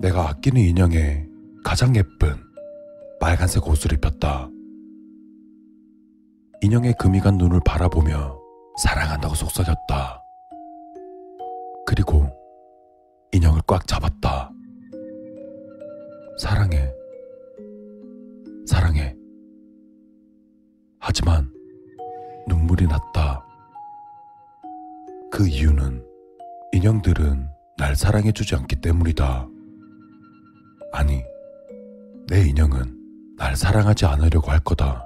내가 아끼는 인형에 가장 예쁜 빨간색 옷을 입혔다. 인형의 금이 간 눈을 바라보며 사랑한다고 속삭였다. 그리고 인형을 꽉 잡았다. 사랑해. 사랑해. 하지만 눈물이 났다. 그 이유는 인형들은 날 사랑해주지 않기 때문이다. 아니, 내 인형은 날 사랑하지 않으려고 할 거다.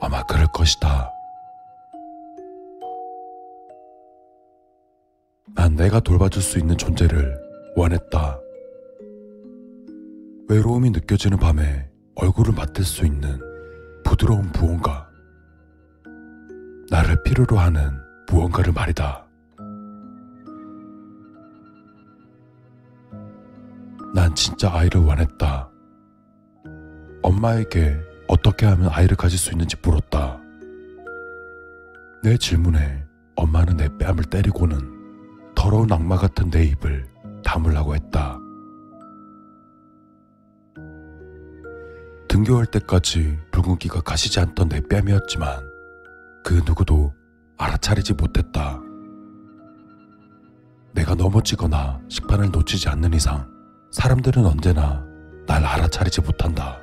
아마 그럴 것이다. 난 내가 돌봐줄 수 있는 존재를 원했다. 외로움이 느껴지는 밤에 얼굴을 맞댈 수 있는 부드러운 무언가. 나를 필요로 하는 무언가를 말이다. 진짜 아이를 원했다. 엄마에게 어떻게 하면 아이를 가질 수 있는지 물었다. 내 질문에 엄마는 내 뺨을 때리고는 더러운 악마 같은 내 입을 다물라고 했다. 등교할 때까지 붉은기가 가시지 않던 내 뺨이었지만 그 누구도 알아차리지 못했다. 내가 넘어지거나 식판을 놓치지 않는 이상 사람들은 언제나 날 알아차리지 못한다.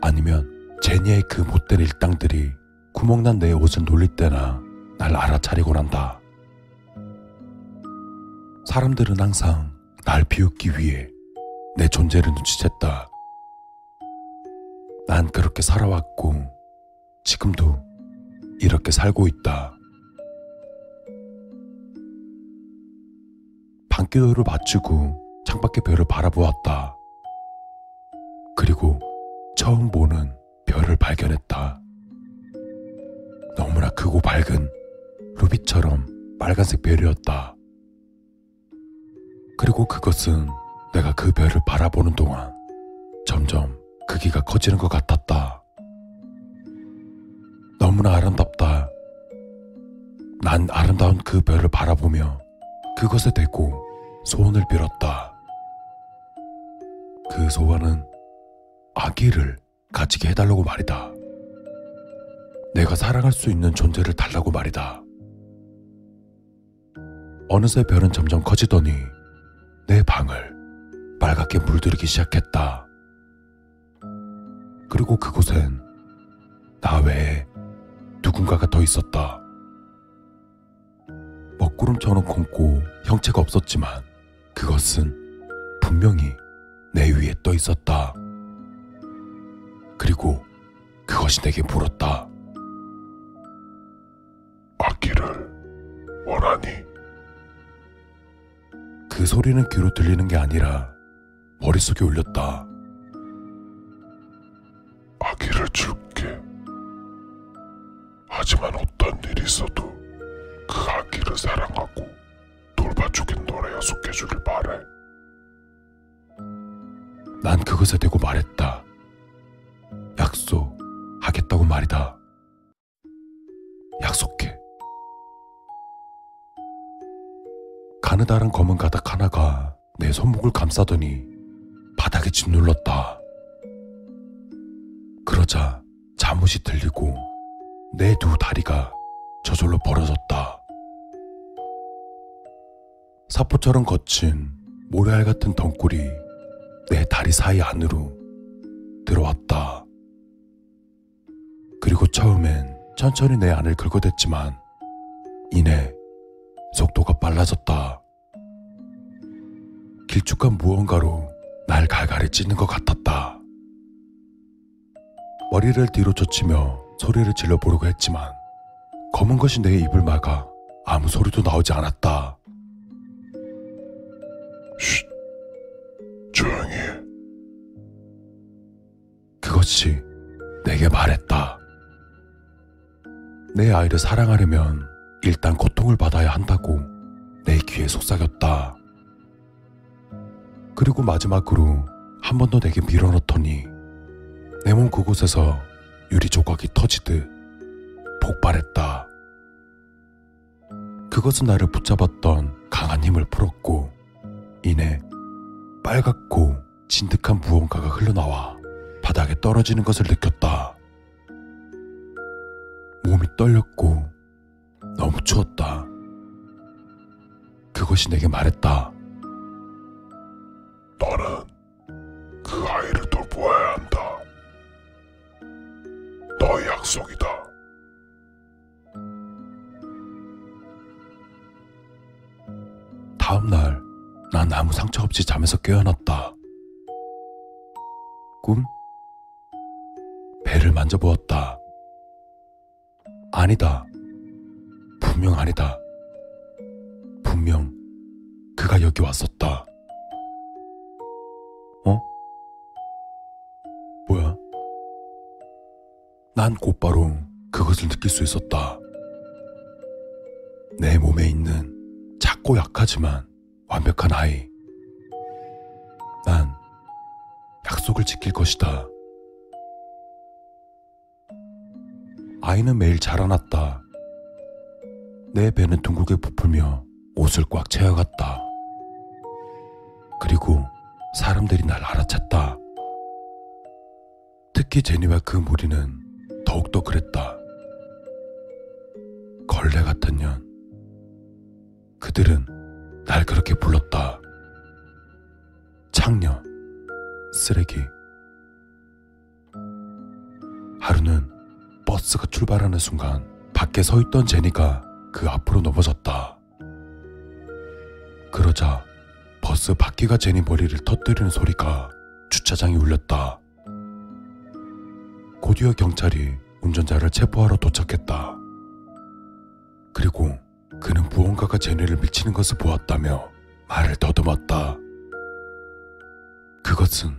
아니면 제니의 그 못된 일당들이 구멍난 내 옷을 놀릴 때나 날 알아차리곤 한다. 사람들은 항상 날 비웃기 위해 내 존재를 눈치챘다. 난 그렇게 살아왔고 지금도 이렇게 살고 있다. 방기도를 마치고 창밖의 별을 바라보았다. 그리고 처음 보는 별을 발견했다. 너무나 크고 밝은 루비처럼 빨간색 별이었다. 그리고 그것은 내가 그 별을 바라보는 동안 점점 크기가 커지는 것 같았다. 너무나 아름답다. 난 아름다운 그 별을 바라보며 그것에 대고 소원을 빌었다. 그 소원은 아기를 가지게 해달라고 말이다. 내가 사랑할 수 있는 존재를 달라고 말이다. 어느새 별은 점점 커지더니 내 방을 빨갛게 물들이기 시작했다. 그리고 그곳엔 나 외에 누군가가 더 있었다. 먹구름처럼 굵고 형체가 없었지만 그것은 분명히 내 위에 떠 있었다. 그리고 그것이 내게 물었다. 아기를 원하니 그 소리는 귀로 들리는 게 아니라 머릿속에 울렸다. 아기를 줄게. 하지만 어떤 일이 있어도 그 아기를 사랑하고 돌봐주겠노라 약속해주길 바래. 난 그것에 대고 말했다. 약속하겠다고 말이다. 약속해. 가느다란 검은 가닥 하나가 내 손목을 감싸더니 바닥에 짓눌렀다. 그러자 잠옷이 들리고 내 두 다리가 저절로 벌어졌다. 사포처럼 거친 모래알 같은 덩굴이 내 다리 사이 안으로 들어왔다. 그리고 처음엔 천천히 내 안을 긁어댔지만 이내 속도가 빨라졌다. 길쭉한 무언가로 날 갈갈이 찢는 것 같았다. 머리를 뒤로 젖히며 소리를 질러 보려고 했지만 검은 것이 내 입을 막아 아무 소리도 나오지 않았다. 그것이 내게 말했다. 내 아이를 사랑하려면 일단 고통을 받아야 한다고 내 귀에 속삭였다. 그리고 마지막으로 한 번 더 내게 밀어넣더니 내 몸 그곳에서 유리 조각이 터지듯 폭발했다. 그것은 나를 붙잡았던 강한 힘을 풀었고 이내 빨갛고 진득한 무언가가 흘러나와 바닥에 떨어지는 것을 느꼈다. 몸이 떨렸고 너무 추웠다. 그것이 내게 말했다. 너는 그 아이를 돌보아야 한다. 너의 약속이다. 다음 날, 난 아무 상처 없이 잠에서 깨어났다. 만져보았다. 아니다. 분명 아니다. 분명 그가 여기 왔었다. 어? 뭐야? 난 곧바로 그것을 느낄 수 있었다. 내 몸에 있는 작고 약하지만 완벽한 아이. 난 약속을 지킬 것이다. 아이는 매일 자라났다. 내 배는 둥글게 부풀며 옷을 꽉 채워갔다. 그리고 사람들이 날 알아챘다. 특히 제니와 그 무리는 더욱더 그랬다. 걸레 같은 년. 그들은 날 그렇게 불렀다. 창녀, 쓰레기. 하루는 버스가 출발하는 순간 밖에 서 있던 제니가 그 앞으로 넘어졌다. 그러자 버스 바퀴가 제니 머리를 터뜨리는 소리가 주차장에 울렸다. 곧이어 경찰이 운전자를 체포하러 도착했다. 그리고 그는 무언가가 제니를 밀치는 것을 보았다며 말을 더듬었다. 그것은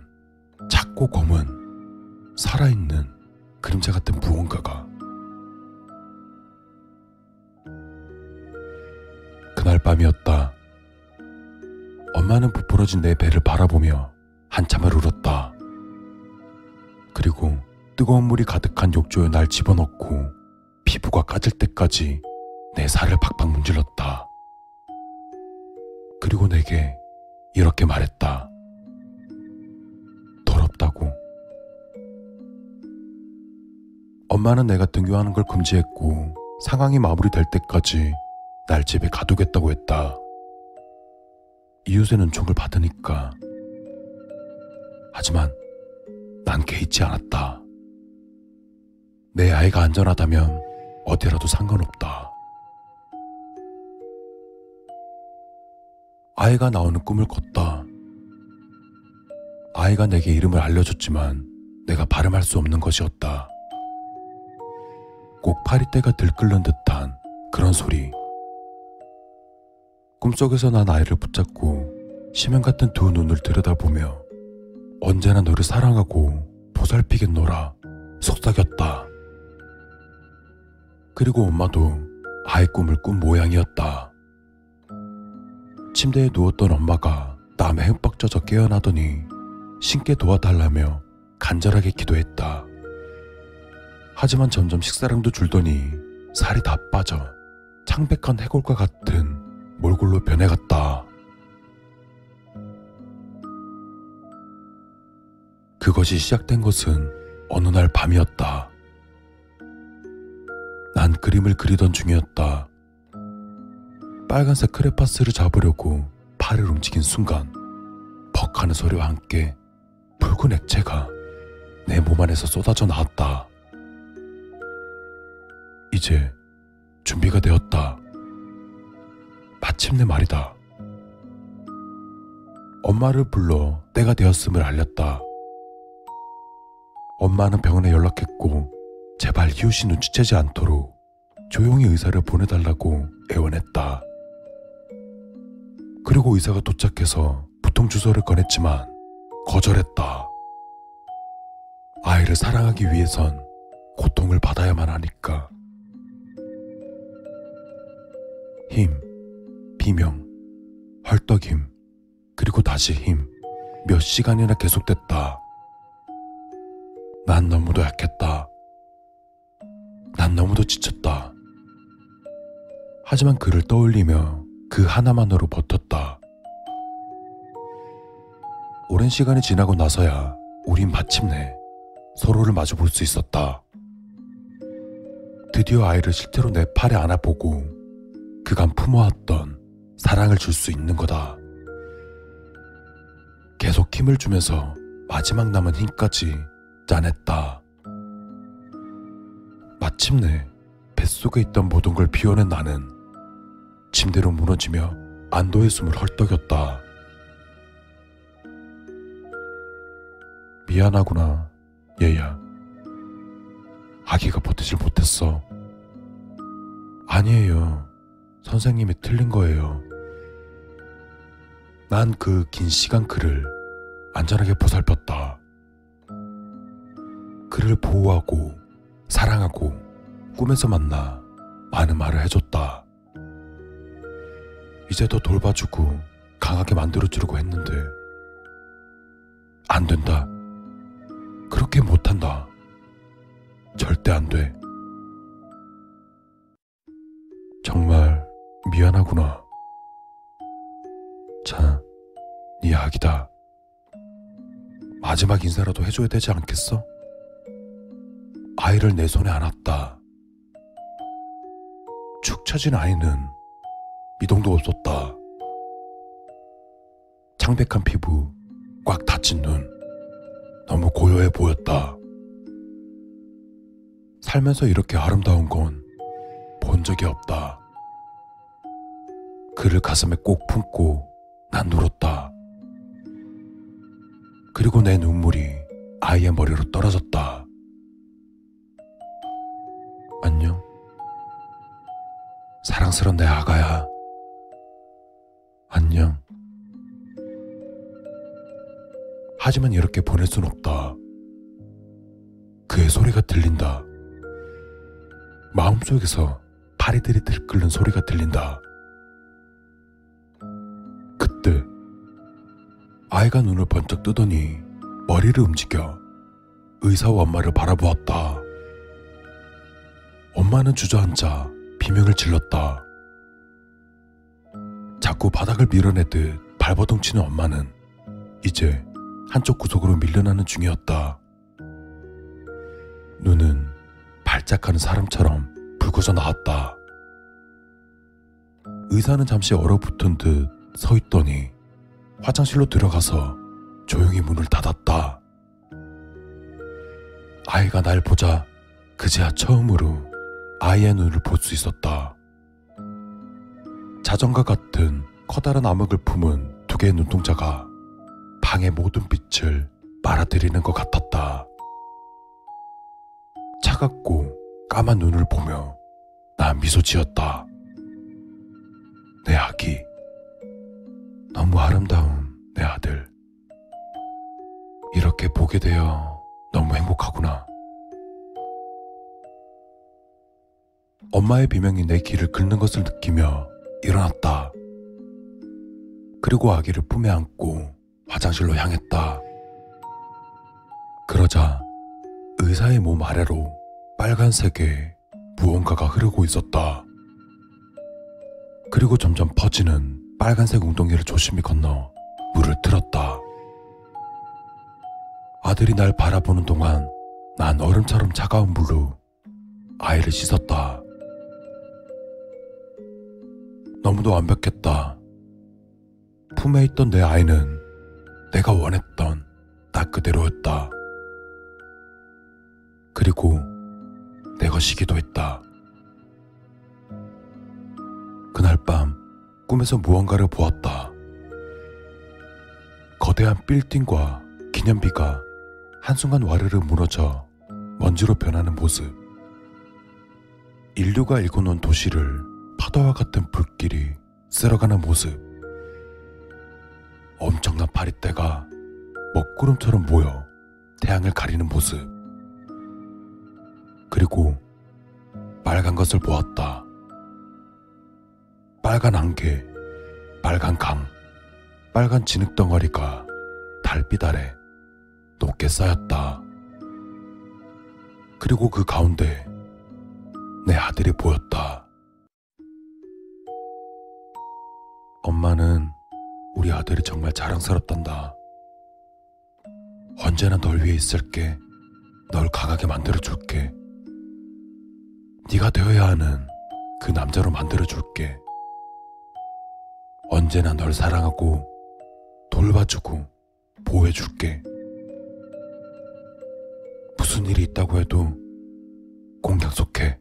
작고 검은 살아있는 그림자 같은 무언가가 그날 밤이었다. 엄마는 부풀어진 내 배를 바라보며 한참을 울었다. 그리고 뜨거운 물이 가득한 욕조에 날 집어넣고 피부가 까질 때까지 내 살을 팍팍 문질렀다. 그리고 내게 이렇게 말했다. 엄마는 내가 등교하는 걸 금지했고 상황이 마무리될 때까지 날 집에 가두겠다고 했다. 이웃의 은총을 받으니까. 하지만 난 개의치 않았다. 내 아이가 안전하다면 어디라도 상관없다. 아이가 나오는 꿈을 꿨다. 아이가 내게 이름을 알려줬지만 내가 발음할 수 없는 것이었다. 꼭 파리떼가 들끓는 듯한 그런 소리. 꿈속에서 난 아이를 붙잡고 심연 같은 두 눈을 들여다보며 언제나 너를 사랑하고 보살피겠노라 속삭였다. 그리고 엄마도 아이 꿈을 꾼 모양이었다. 침대에 누웠던 엄마가 땀에 흠뻑 젖어 깨어나더니 신께 도와달라며 간절하게 기도했다. 하지만 점점 식사량도 줄더니 살이 다 빠져 창백한 해골과 같은 몰골로 변해갔다. 그것이 시작된 것은 어느 날 밤이었다. 난 그림을 그리던 중이었다. 빨간색 크레파스를 잡으려고 팔을 움직인 순간 벅 하는 소리와 함께 붉은 액체가 내 몸 안에서 쏟아져 나왔다. 이제 준비가 되었다. 마침내 말이다. 엄마를 불러 때가 되었음을 알렸다. 엄마는 병원에 연락했고 제발 이웃이 눈치채지 않도록 조용히 의사를 보내달라고 애원했다. 그리고 의사가 도착해서 부통 주소를 꺼냈지만 거절했다. 아이를 사랑하기 위해선 고통을 받아야만 하니까. 힘, 비명, 헐떡임, 그리고 다시 힘. 몇 시간이나 계속됐다. 난 너무도 약했다. 난 너무도 지쳤다. 하지만 그를 떠올리며 그 하나만으로 버텼다. 오랜 시간이 지나고 나서야 우린 마침내 서로를 마주 볼 수 있었다. 드디어 아이를 실제로 내 팔에 안아보고 그간 품어왔던 사랑을 줄 수 있는 거다. 계속 힘을 주면서 마지막 남은 힘까지 짜냈다. 마침내 뱃속에 있던 모든 걸 비워낸 나는 침대로 무너지며 안도의 숨을 헐떡였다. 미안하구나, 얘야. 아기가 버티질 못했어. 아니에요. 선생님이 틀린 거예요. 난 그 긴 시간 그를 안전하게 보살폈다. 그를 보호하고 사랑하고 꿈에서 만나 많은 말을 해줬다. 이제 더 돌봐주고 강하게 만들어주려고 했는데 안 된다. 그렇게 못한다. 절대 안 돼. 미안하구나. 자, 네 아기다. 마지막 인사라도 해줘야 되지 않겠어? 아이를 내 손에 안았다. 축 처진 아이는 미동도 없었다. 창백한 피부, 꽉 닫힌 눈, 너무 고요해 보였다. 살면서 이렇게 아름다운 건 본 적이 없다. 그를 가슴에 꼭 품고 난 울었다. 그리고 내 눈물이 아이의 머리로 떨어졌다. 안녕. 사랑스런 내 아가야. 안녕. 하지만 이렇게 보낼 순 없다. 그의 소리가 들린다. 마음속에서 파리들이 들끓는 소리가 들린다. 아이가 눈을 번쩍 뜨더니 머리를 움직여 의사와 엄마를 바라보았다. 엄마는 주저앉아 비명을 질렀다. 자꾸 바닥을 밀어내듯 발버둥 치는 엄마는 이제 한쪽 구석으로 밀려나는 중이었다. 눈은 발작하는 사람처럼 붉어져 나왔다. 의사는 잠시 얼어붙은 듯 서 있더니 화장실로 들어가서 조용히 문을 닫았다. 아이가 날 보자 그제야 처음으로 아이의 눈을 볼 수 있었다. 자전거 같은 커다란 암흑을 품은 두 개의 눈동자가 방의 모든 빛을 빨아들이는 것 같았다. 차갑고 까만 눈을 보며 나 미소 지었다. 내 아기. 너무 아름다운 내 아들. 이렇게 보게 되어 너무 행복하구나. 엄마의 비명이 내 귀를 긁는 것을 느끼며 일어났다. 그리고 아기를 품에 안고 화장실로 향했다. 그러자 의사의 몸 아래로 빨간색의 무언가가 흐르고 있었다. 그리고 점점 퍼지는 빨간색 웅덩이를 조심히 건너 물을 틀었다. 아들이 날 바라보는 동안 난 얼음처럼 차가운 물로 아이를 씻었다. 너무도 완벽했다. 품에 있던 내 아이는 내가 원했던 딱 그대로였다. 그리고 내 것이기도 했다. 꿈에서 무언가를 보았다. 거대한 빌딩과 기념비가 한순간 와르르 무너져 먼지로 변하는 모습. 인류가 일궈놓은 도시를 파도와 같은 불길이 쓸어가는 모습. 엄청난 파리떼가 먹구름처럼 모여 태양을 가리는 모습. 그리고 빨간 것을 보았다. 빨간 안개, 빨간 강, 빨간 진흙 덩어리가 달빛 아래 높게 쌓였다. 그리고 그 가운데 내 아들이 보였다. 엄마는 우리 아들이 정말 자랑스럽단다. 언제나 널 위해 있을게. 널 강하게 만들어줄게. 네가 되어야 하는 그 남자로 만들어줄게. 언제나 널 사랑하고 돌봐주고 보호해줄게. 무슨 일이 있다고 해도 꼭 약속해.